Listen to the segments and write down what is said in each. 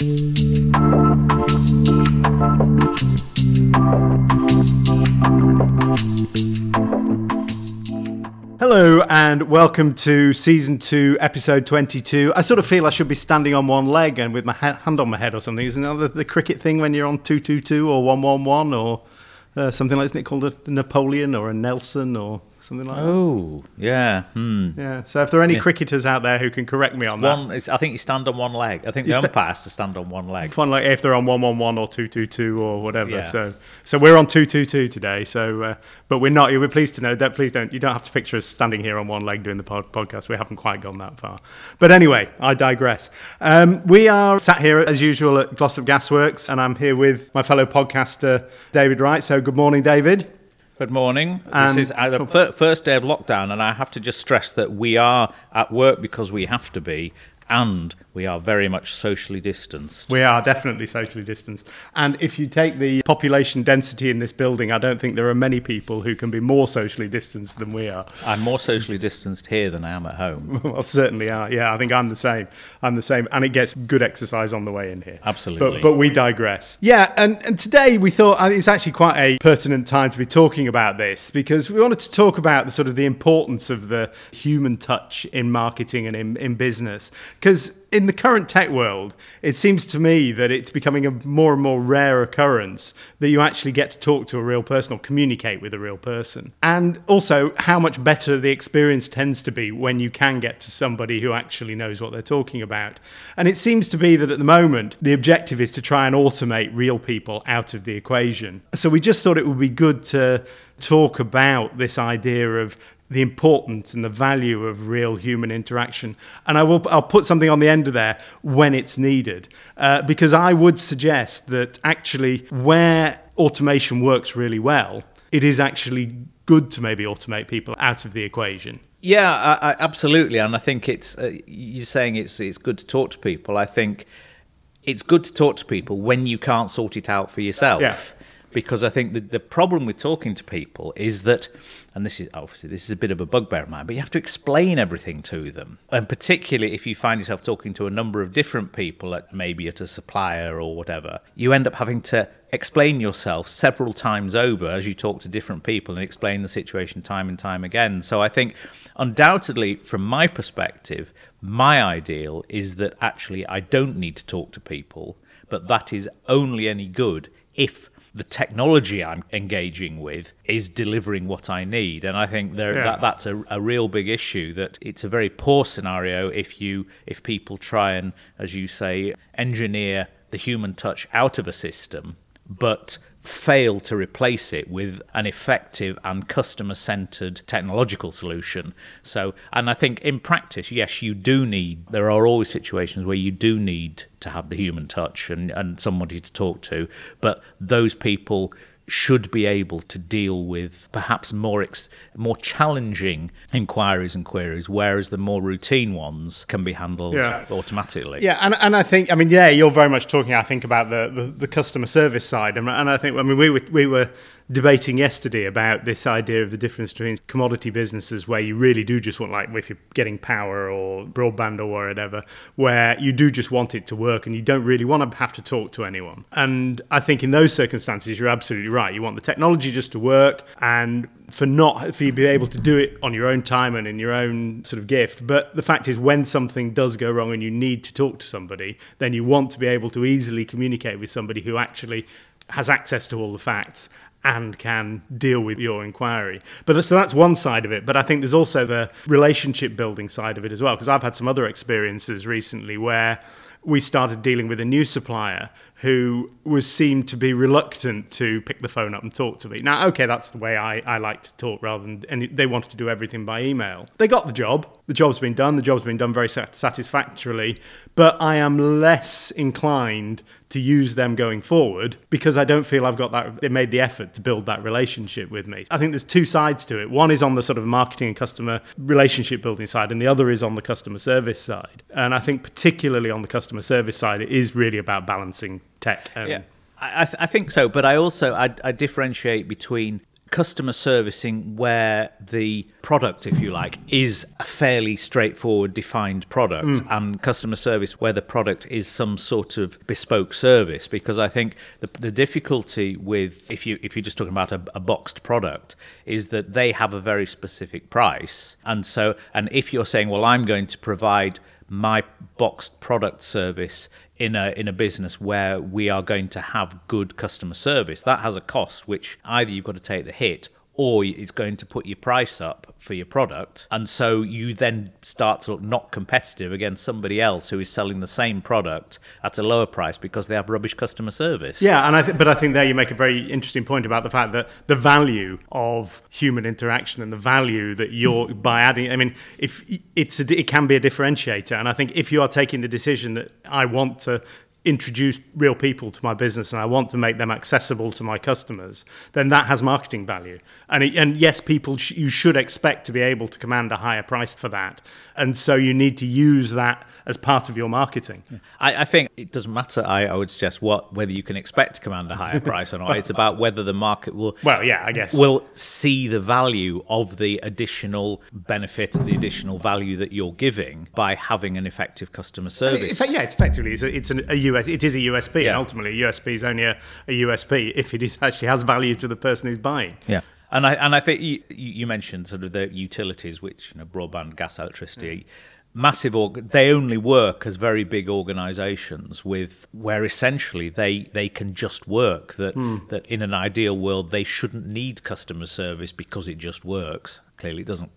Hello and welcome to season two, episode 22. I sort of feel I should be standing on one leg and with my ha- hand on my head or something. Isn't that the, the cricket thing when you're on 222 or 111 or uh, something like, isn't it called a Napoleon or a Nelson or something like that? Oh, yeah. Hmm. Yeah. So if there are any Yeah. cricketers out there who can correct me on that, One, it's, I think you stand on one leg. I think You the umpire has to stand on one leg. Fun like if they're on one one one or two two two or whatever. Yeah. So so we're on two two two today. So uh, but we're not. We're pleased to know that. Please don't. You don't have to picture us standing here on one leg doing the pod, podcast. We haven't quite gone that far. But anyway, I digress. Um, we are sat here as usual at Glossop Gasworks, and I'm here with my fellow podcaster David Wright. So good morning, David. Good morning. And- this is uh, the fir- first day of lockdown, and I have to just stress that we are at work because we have to be, and we are very much socially distanced. We are definitely socially distanced. And if you take the population density in this building, I don't think there are many people who can be more socially distanced than we are. I'm more socially distanced here than I am at home. Well, certainly are. Yeah, I think I'm the same. I'm the same, and it gets good exercise on the way in here. Absolutely. But, but we digress. Yeah, and, and today we thought uh, it's actually quite a pertinent time to be talking about this because we wanted to talk about the sort of the importance of the human touch in marketing and in, in business. Because in the current tech world, it seems to me that it's becoming a more and more rare occurrence that you actually get to talk to a real person or communicate with a real person. And also, how much better the experience tends to be when you can get to somebody who actually knows what they're talking about. And it seems to be that at the moment, the objective is to try and automate real people out of the equation. So we just thought it would be good to talk about this idea of the importance and the value of real human interaction. And I will, I'll put something on the end of there when it's needed, uh, because I would suggest that actually where automation works really well, it is actually good to maybe automate people out of the equation. Yeah, I, I, absolutely, and I think it's uh, you're saying it's it's good to talk to people. I think it's good to talk to people when you can't sort it out for yourself. Yeah. Because I think the, the problem with talking to people is that, and this is obviously this is a bit of a bugbear of mine, but you have to explain everything to them, and particularly if you find yourself talking to a number of different people, at maybe at a supplier or whatever, you end up having to explain yourself several times over as you talk to different people and explain the situation time and time again. So I think, undoubtedly, from my perspective, my ideal is that actually I don't need to talk to people, but that is only any good if the technology I'm engaging with is delivering what I need. And I think there, Yeah. that, that's a, a real big issue. That it's a very poor scenario if you if people try and, as you say, engineer the human touch out of a system, but fail to replace it with an effective and customer centered technological solution. So, and I think in practice, yes, you do need, there are always situations where you do need to have the human touch and, and somebody to talk to, but those people should be able to deal with perhaps more ex- more challenging inquiries and queries, whereas the more routine ones can be handled Yeah. automatically. Yeah, and, and I think I mean yeah, you're very much talking I think about the, the, the customer service side, and, and I think I mean we were we were debating yesterday about this idea of the difference between commodity businesses where you really do just want like if you're getting power or broadband or whatever, where you do just want it to work and you don't really want to have to talk to anyone. And I think in those circumstances you're absolutely right. You want the technology just to work and for not for you be able to do it on your own time and in your own sort of gift. But the fact is, when something does go wrong and you need to talk to somebody, then you want to be able to easily communicate with somebody who actually has access to all the facts and can deal with your inquiry. But so that's one side of it. But I think there's also the relationship building side of it as well. Because I've had some other experiences recently where we started dealing with a new supplier who was seemed to be reluctant to pick the phone up and talk to me. Now, okay, that's the way I, I like to talk rather than, and they wanted to do everything by email. They got the job. The job's been done. The job's been done very satisfactorily. But I am less inclined to use them going forward because I don't feel I've got that, they made the effort to build that relationship with me. I think there's two sides to it. One is on the sort of marketing and customer relationship building side, and the other is on the customer service side. And I think, particularly on the customer service side, it is really about balancing tech and Yeah, I, I think so. But I also I, I differentiate between customer servicing where the product, if you like, is a fairly straightforward defined product mm. and customer service where the product is some sort of bespoke service. Because I think the, the difficulty with, if, you, if you're just talking about a, a boxed product, is that they have a very specific price. And so, and if you're saying, well, I'm going to provide my boxed product service in a in a business where we are going to have good customer service. That has a cost which either you've got to take the hit or it's going to put your price up for your product. And so you then start to look not competitive against somebody else who is selling the same product at a lower price because they have rubbish customer service. Yeah, and I th- but I think there you make a very interesting point about the fact that the value of human interaction and the value that you're by adding. I mean, if it's a, it can be a differentiator, and I think if you are taking the decision that I want to introduce real people to my business and I want to make them accessible to my customers, then that has marketing value. And, it, and yes, people, sh- you should expect to be able to command a higher price for that. And so you need to use that as part of your marketing. Yeah. I, I, think it doesn't matter. I, I, would suggest what whether you can expect to command a higher price or not. It's about whether the market will. Well, yeah, I guess will see the value of the additional benefit, the additional value that you're giving by having an effective customer service. yeah, it's effectively it's, a, it's an, a US. It is a USP, yeah. and ultimately, a USP is only a, a USP if it is actually has value to the person who's buying. Yeah. And I and I think you, you mentioned sort of the utilities, which you know, broadband, gas, electricity. Mm massive org- they only work as very big organizations with where essentially they they can just work that mm. that in an ideal world they shouldn't need customer service because it just works clearly it doesn't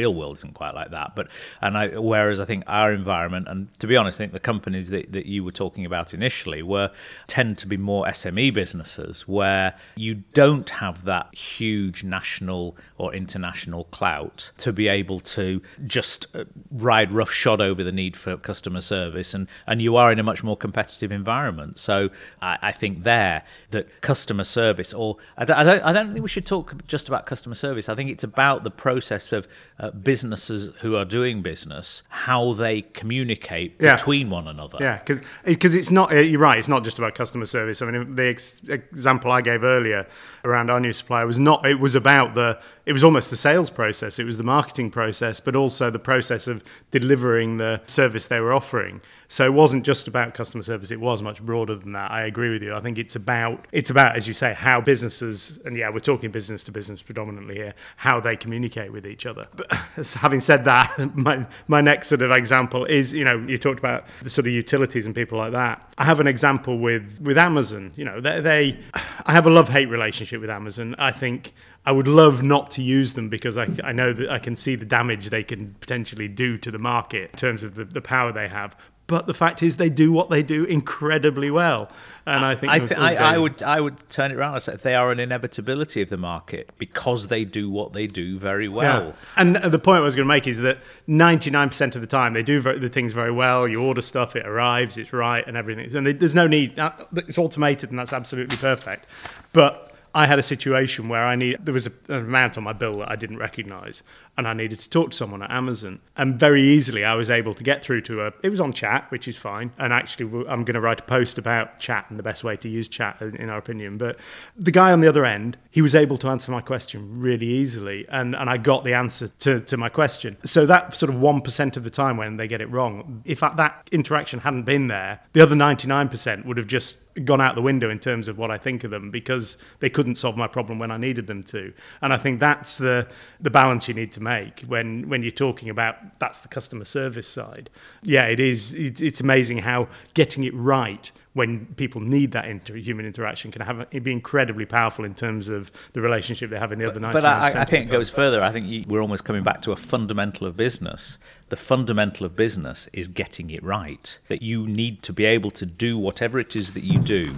real world isn't quite like that. But and I, whereas I think our environment, and to be honest, I think the companies that, that you were talking about initially were tend to be more SME businesses where you don't have that huge national or international clout to be able to just uh, ride roughshod over the need for customer service, and and you are in a much more competitive environment. So I, I think there that customer service, or I don't, I don't, think we should talk just about customer service. I think it's about the process of uh, businesses who are doing business how they communicate yeah. between one another. Yeah, because it's not. Uh, you're right. It's not just about customer service. I mean, the ex- example I gave earlier around our new supplier was not. It was about the. It was almost the sales process. It was the marketing process, but also the process of delivering the service they were offering. So it wasn't just about customer service; it was much broader than that. I agree with you. I think it's about it's about, as you say, how businesses and yeah, we're talking business to business predominantly here, how they communicate with each other. But having said that, my my next sort of example is you know you talked about the sort of utilities and people like that. I have an example with with Amazon. You know they, they I have a love hate relationship with Amazon. I think I would love not to use them because I, I know that I can see the damage they can potentially do to the market in terms of the, the power they have. But the fact is, they do what they do incredibly well, and I think I, th- I, I, would I would turn it around and say they are an inevitability of the market because they do what they do very well. Yeah. And the point I was going to make is that ninety nine percent of the time they do the things very well. You order stuff, it arrives, it's right, and everything. And there's no need. Uh, it's automated, and that's absolutely perfect. But I had a situation where I need there was a, an amount on my bill that I didn't recognise, and I needed to talk to someone at Amazon. And very easily, I was able to get through to a. It was on chat, which is fine. And actually, I'm going to write a post about chat and the best way to use chat, uh, in our opinion. But the guy on the other end, he was able to answer my question really easily, and and I got the answer to to my question. So that sort of one percent of the time when they get it wrong, if that interaction hadn't been there, the other ninety nine percent would have just gone out the window in terms of what I think of them because they couldn't solve my problem when I needed them to. And I think that's the the balance you need to make when when you're talking about that's the customer service side. Yeah, it is. It's amazing how getting it right when people need that inter- human interaction can have it be incredibly powerful in terms of the relationship they have in the but, other 90 But I, I think it goes further. I think you, we're almost coming back to a fundamental of business. The fundamental of business is getting it right. That you need to be able to do whatever it is that you do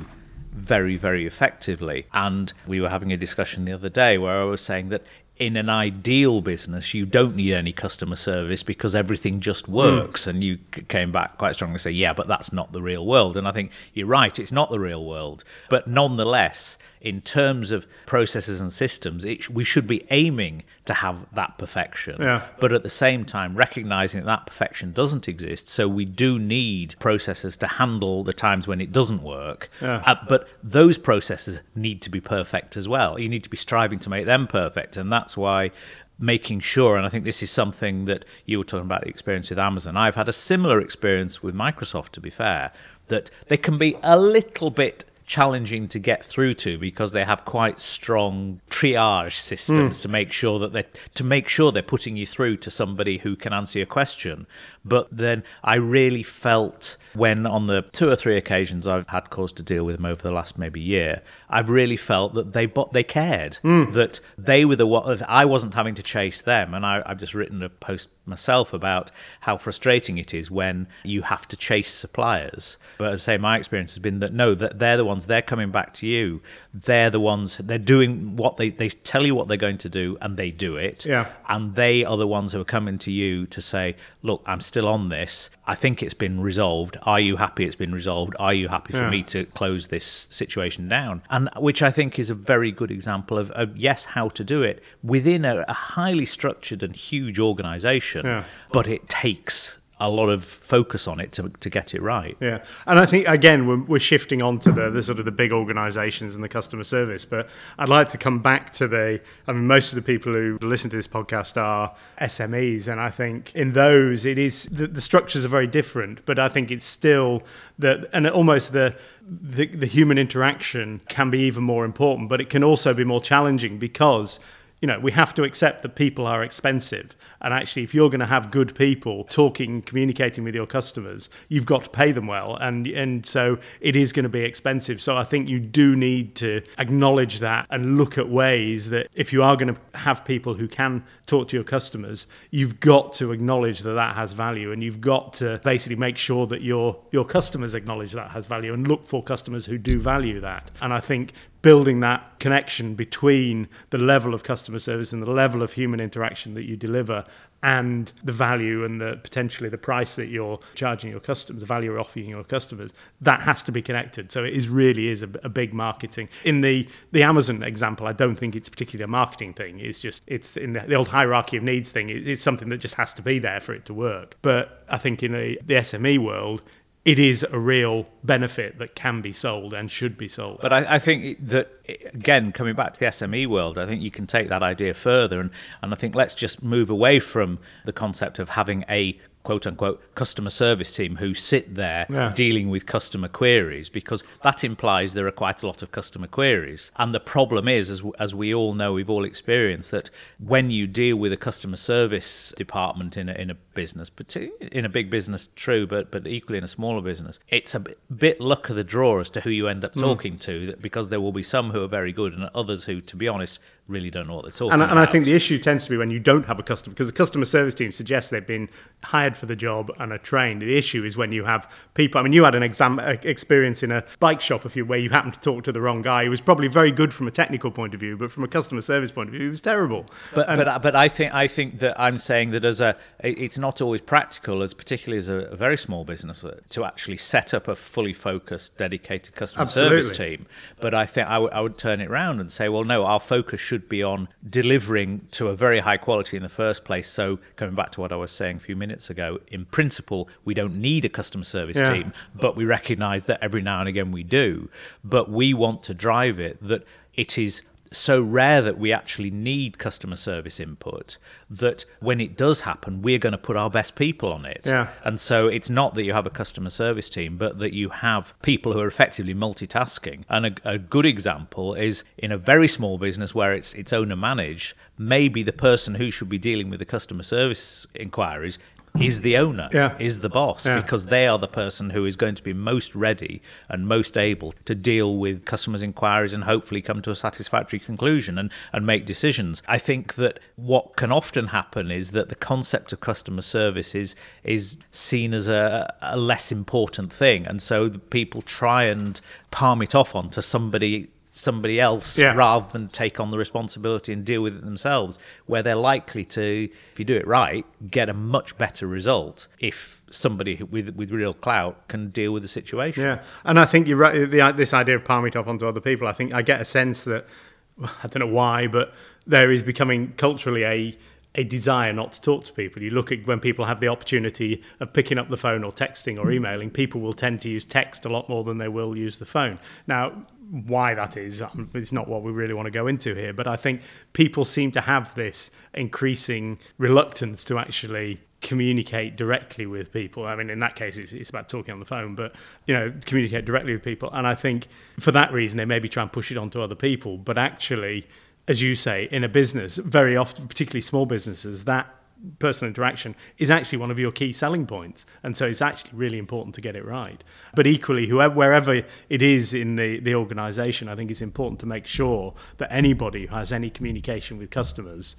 very, very effectively. And we were having a discussion the other day where I was saying that in an ideal business, you don't need any customer service because everything just Hmm. works. And you came back quite strongly to say, yeah, but that's not the real world. And I think you're right, it's not the real world. But nonetheless, in terms of processes and systems, it, we should be aiming to have that perfection. Yeah. But at the same time, recognizing that that perfection doesn't exist. So we do need processes to handle the times when it doesn't work. Yeah. Uh, but those processes need to be perfect as well. You need to be striving to make them perfect. And that's why making sure, and I think this is something that you were talking about the experience with Amazon. I've had a similar experience with Microsoft, to be fair, that they can be a little bit challenging to get through to because they have quite strong triage systems hmm. to make sure that they to make sure they're putting you through to somebody who can answer your question. But then I really felt when on the two or three occasions I've had cause to deal with them over the last maybe year I've really felt that they but they cared. Hmm. That they were the one I wasn't having to chase them. And I, I've just written a post myself about how frustrating it is when you have to chase suppliers. But as I say my experience has been that no that they're the ones they're coming back to you they're the ones they're doing what they they tell you what they're going to do and they do it Yeah. and they are the ones who are coming to you to say, "Look, I'm still on this. I think it's been resolved. Are you happy it's been resolved? Are you happy for Yeah. me to close this situation down?" And which I think is a very good example of, of yes, how to do it within a, a highly structured and huge organization, Yeah. but it takes a lot of focus on it to, to get it right. Yeah, and I think again we're, we're shifting on to the, the sort of the big organisations and the customer service. But I'd like to come back to the. I mean, most of the people who listen to this podcast are SMEs, and I think in those it is the, the structures are very different. But I think it's still that, and almost the, the the human interaction can be even more important, but it can also be more challenging because you know, we have to accept that people are expensive. And actually, if you're going to have good people talking, communicating with your customers, you've got to pay them well. And, and so it is going to be expensive. So I think you do need to acknowledge that and look at ways that if you are going to have people who can talk to your customers, you've got to acknowledge that that has value. And you've got to basically make sure that your, your customers acknowledge that has value and look for customers who do value that. And I think building that connection between the level of customer service and the level of human interaction that you deliver and the value and the potentially the price that you're charging your customers, the value you're offering your customers, that has to be connected. So it is really is a, a big marketing. In the the Amazon example, I don't think it's particularly a marketing thing. It's just it's in the, the old hierarchy of needs thing. It, it's something that just has to be there for it to work. But I think in the, the SME world, it is a real benefit that can be sold and should be sold. But I, I think that again, coming back to the SME world, I think you can take that idea further, and, and I think let's just move away from the concept of having a quote unquote customer service team who sit there Yeah. dealing with customer queries because that implies there are quite a lot of customer queries. And the problem is, as, as we all know, we've all experienced that when you deal with a customer service department in a, in a business, particularly in a big business, true, but, but equally in a smaller business, it's a bit, bit luck of the draw as to who you end up mm. talking to because there will be some who are very good and others who, to be honest, really don't know what they're talking And, about. and I think the issue tends to be when you don't have a customer, because the customer service team suggests they've been hired for the job and are trained. The issue is when you have people. I mean, you had an exam uh, experience in a bike shop a few where you happened to talk to the wrong guy. He was probably very good from a technical point of view, but from a customer service point of view, he was terrible. But but but I think I think that I'm saying that as a it's not always practical, as particularly as a, a very small business, uh, to actually set up a fully focused, dedicated customer service team. But I think I would I would turn it around and say, well, no, our focus should be on delivering to a very high quality in the first place. So coming back to what I was saying a few minutes ago, in principle, we don't need a customer service Yeah. team, but we recognise that every now and again we do. But we want to drive it that it is so rare that we actually need customer service input that when it does happen, we're going to put our best people on it. Yeah. And so it's not that you have a customer service team, but that you have people who are effectively multitasking. And a, a good example is in a very small business where it's it's owner managed, maybe the person who should be dealing with the customer service inquiries is the owner, Yeah. is the boss, Yeah. because they are the person who is going to be most ready and most able to deal with customers' inquiries and hopefully come to a satisfactory conclusion and, and make decisions. I think that what can often happen is that the concept of customer service is, is seen as a, a less important thing. And so the people try and palm it off onto somebody somebody else Yeah. rather than take on the responsibility and deal with it themselves, where they're likely to, if you do it right, get a much better result if somebody with with real clout can deal with the situation. Yeah, and I think you're right. The, this idea of palming it off onto other people, I think I get a sense that I don't know why, but there is becoming culturally a a desire not to talk to people. You look at when people have the opportunity of picking up the phone or texting or emailing, people will tend to use text a lot more than they will use the phone. Now, why that is, um, it's not what we really want to go into here, but I think people seem to have this increasing reluctance to actually communicate directly with people. I mean, in that case, it's, it's about talking on the phone, but you know, communicate directly with people. And I think for that reason, they maybe try and push it onto other people. But actually, as you say, in a business, very often, particularly small businesses, that personal interaction is actually one of your key selling points. And so it's actually really important to get it right. But equally whoever wherever it is in the the organization i think it's important to make sure that anybody who has any communication with customers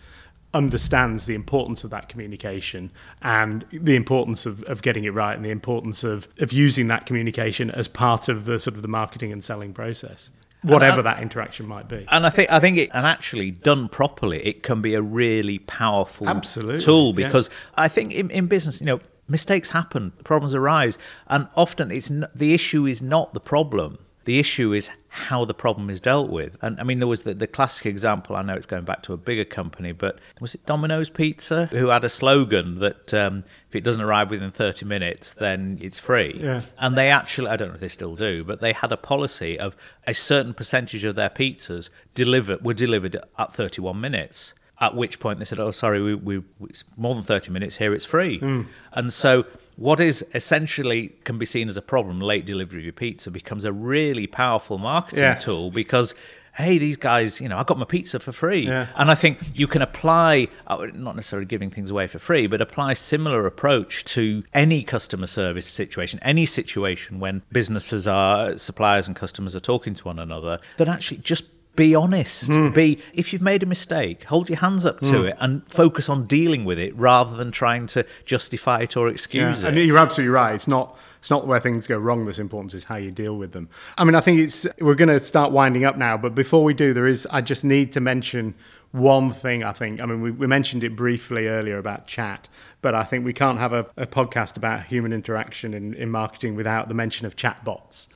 understands the importance of that communication and the importance of, of getting it right and the importance of, of using that communication as part of the sort of the marketing and selling process whatever that interaction might be And I think I think it and actually done properly, it can be a really powerful Absolutely, tool yeah. because I think in, in business, you know, mistakes happen, problems arise, and often it's n- the issue is not the problem. The issue is how the problem is dealt with. And I mean, there was the, the classic example. I know it's going back to a bigger company, but was it Domino's Pizza who had a slogan that um, if it doesn't arrive within 30 minutes, then it's free. Yeah. And they actually, I don't know if they still do, but they had a policy of a certain percentage of their pizzas delivered were delivered at 31 minutes. At which point they said, "Oh, sorry, we, we it's more than 30 minutes here. It's free." Hmm. And so, what is essentially can be seen as a problem, late delivery of your pizza, becomes a really powerful marketing Yeah. tool because. Hey, these guys, you know, I got my pizza for free. Yeah. And I think you can apply, uh, not necessarily giving things away for free, but apply similar approach to any customer service situation, any situation when businesses are, suppliers and customers are talking to one another, that actually just be honest. Hmm. Be if you've made a mistake, hold your hands up to it and focus on dealing with it rather than trying to justify it or excuse and it. you're absolutely right. It's not it's not where things go wrong that's important. It's how you deal with them. I mean, I think it's we're going to start winding up now, but before we do, there is I just need to mention one thing. I think I mean we, we mentioned it briefly earlier about chat, but I think we can't have a, a podcast about human interaction in, in marketing without the mention of chatbots,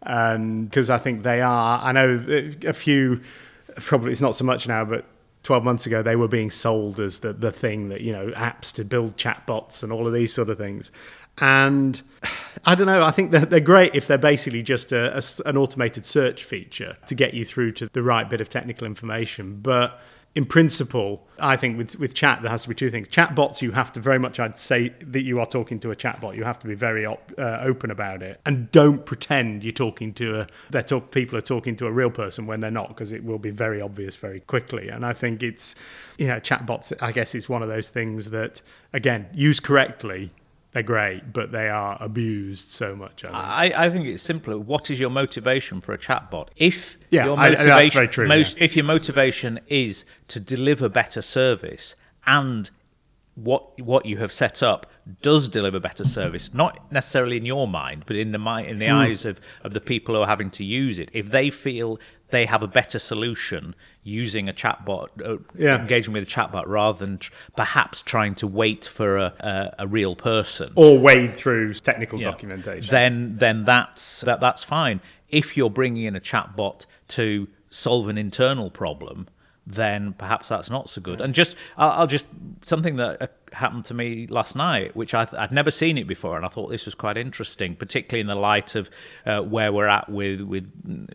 because I think they are. I know a few probably it's not so much now, but 12 months ago they were being sold as the, the thing that you know apps to build chatbots and all of these sort of things. And i don't know i think they're, they're great if they're basically just a, a an automated search feature to get you through to the right bit of technical information but in principle i think with, with chat there has to be two things. Chatbots you have to very much i'd say that you are talking to a chatbot. You have to be very op, uh, open about it. And don't pretend you're talking to a they're talk, people are talking to a real person when they're not because it will be very obvious very quickly. And i think it's you know chatbots i guess it's one of those things that again used correctly they're great but they are abused so much I think. I, I think it's simpler. What is your motivation for a chatbot? If Yeah, your I- motivation, very true, most- yeah. if your motivation is to deliver better service and what what you have set up does deliver better service, not necessarily in your mind, but in the in the Hmm. eyes of, of the people who are having to use it. If they feel they have a better solution using a chatbot, uh, Yeah. engaging with a chatbot rather than tr- perhaps trying to wait for a, a, a real person, or wade through technical yeah, documentation then then that's that that's fine. If you're bringing in a chatbot to solve an internal problem, then perhaps that's not so good. And just I'll, I'll just something that uh, happened to me last night, which I, I'd never seen it before, and I thought this was quite interesting, particularly in the light of uh, where we're at with with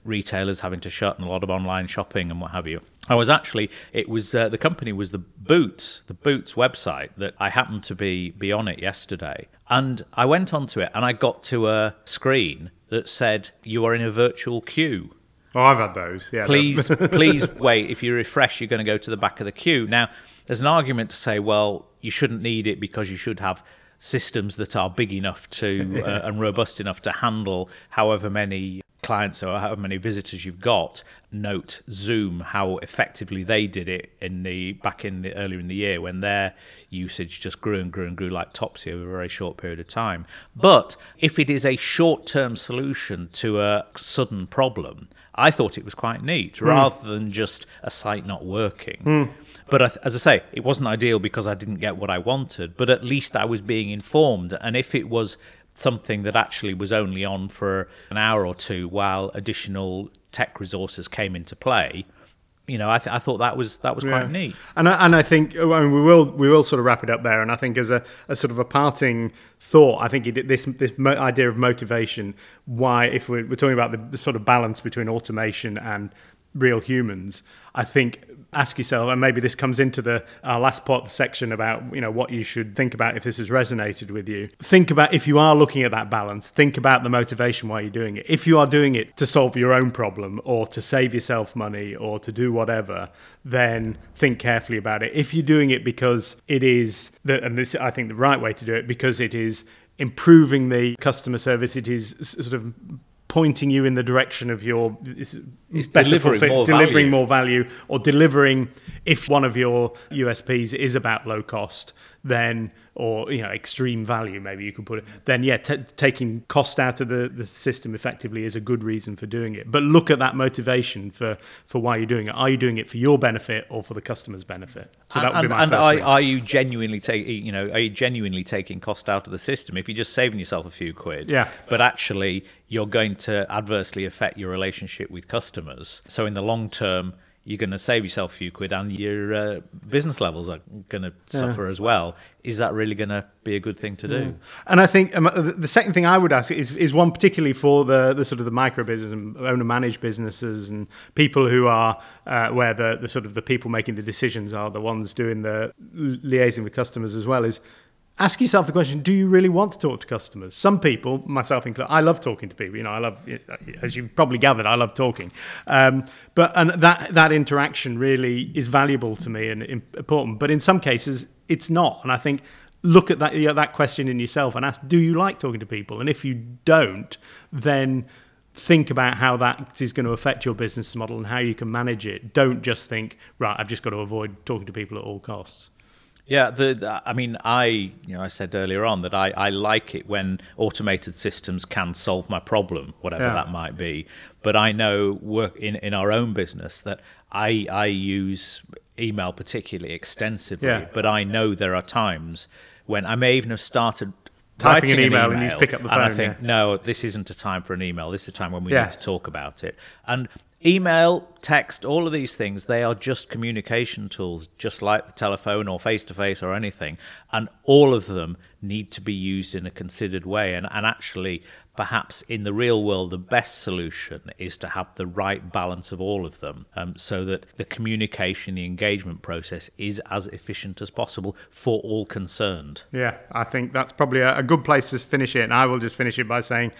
retailers having to shut and a lot of online shopping and what have you. I was actually it was uh, the company was the Boots, the Boots website that I happened to be be on it yesterday, and I went onto it and I got to a screen that said you are in a virtual queue. Oh i've had those yeah Please, please wait. If you refresh, you're going to go to the back of the queue. Now, there's an argument to say, well, you shouldn't need it because you should have systems that are big enough to uh, and robust enough to handle however many clients or how many visitors you've got. Note Zoom, how effectively they did it in the back in the earlier in the year when their usage just grew and grew and grew like topsy over a very short period of time. But if it is a short-term solution to a sudden problem, I thought it was quite neat, mm. rather than just a site not working. Mm. But as I say, it wasn't ideal because I didn't get what I wanted. But at least I was being informed, and if it was something that actually was only on for an hour or two while additional tech resources came into play you know, I, th- I thought that was that was yeah. quite neat. And I, and I think I mean, we will we will sort of wrap it up there. And I think as a, a sort of a parting thought, I think it, this this mo- idea of motivation. Why, if we're, we're talking about the, the, sort of balance between automation and real humans, I think ask yourself, and maybe this comes into the our last part section about you know what you should think about if this has resonated with you. Think about if you are looking at that balance. Think about the motivation why you're doing it. If you are doing it to solve your own problem or to save yourself money or to do whatever, then think carefully about it. If you're doing it because it is the, and this I think the right way to do it because it is improving the customer service. It is sort of pointing you in the direction of your it's delivering, more, delivering value. more value or delivering if one of your USPs is about low cost then or you know extreme value maybe you could put it then yeah t- taking cost out of the, the system effectively is a good reason for doing it. But look at that motivation for for why you're doing it. Are you doing it for your benefit or for the customer's benefit? So that would and, be my and are, are, you genuinely taking you know are you genuinely taking cost out of the system? If you're just saving yourself a few quid yeah. but actually you're going to adversely affect your relationship with customers. So in the long term you're going to save yourself a few quid and your uh, business levels are going to suffer yeah. as well. Is that really going to be a good thing to do? Yeah. And I think um, the second thing I would ask is, is one particularly for the, the sort of the micro business and owner managed businesses and people who are uh, where the, the sort of the people making the decisions are the ones doing the liaising with customers as well is ask yourself the question do you really want to talk to customers? Some people myself included i love talking to people. You know i love as you probably gathered i love talking. Um, but and that that interaction really is valuable to me and important. But in some cases it's not. And i think look at that you know, that question in yourself and ask do you like talking to people? And if you don't then think about how that is going to affect your business model and how you can manage it. Don't just think right i've just got to avoid talking to people at all costs yeah, the, the, I mean, I you know I said earlier on that I, I like it when automated systems can solve my problem, whatever yeah. that might be. But I know work in, in our own business that I I use email particularly extensively. Yeah. But I know there are times when I may even have started typing an email, an email, and you pick up the phone. And I think, yeah. no, this isn't a time for an email. This is a time when we yeah. need to talk about it. And email, text, all of these things, they are just communication tools, just like the telephone or face to face or anything. And all of them need to be used in a considered way. And, and actually, perhaps in the real world, the best solution is to have the right balance of all of them um, so that the communication, the engagement process is as efficient as possible for all concerned. Yeah, I think that's probably a, a good place to finish it. And I will just finish it by saying,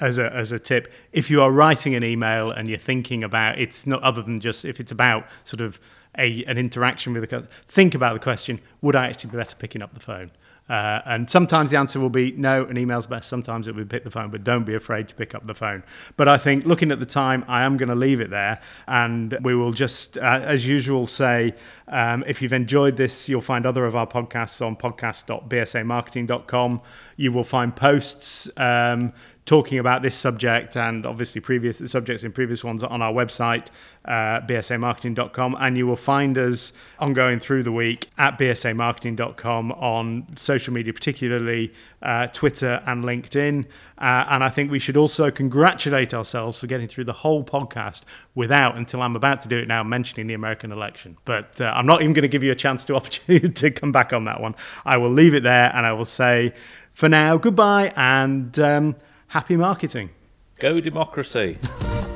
as a as a tip, if you are writing an email and you're thinking about it's not other than just if it's about sort of a an interaction with the customer, think about the question: Would I actually be better picking up the phone? Uh, and sometimes the answer will be no, an email's best. Sometimes it will be pick the phone, but don't be afraid to pick up the phone. But I think looking at the time, I am going to leave it there. And we will just, uh, as usual, say um, if you've enjoyed this, you'll find other of our podcasts on podcast.bsamarketing.com. You will find posts. Um, talking about this subject and obviously previous subjects in previous ones on our website, uh, bsamarketing.com. And you will find us ongoing through the week at bsamarketing.com on social media, particularly uh, Twitter and LinkedIn. Uh, and I think we should also congratulate ourselves for getting through the whole podcast without, until I'm about to do it now, mentioning the American election. But uh, I'm not even going to give you a chance to opportunity to come back on that one. I will leave it there and I will say for now, goodbye and. Um, happy marketing. Go democracy.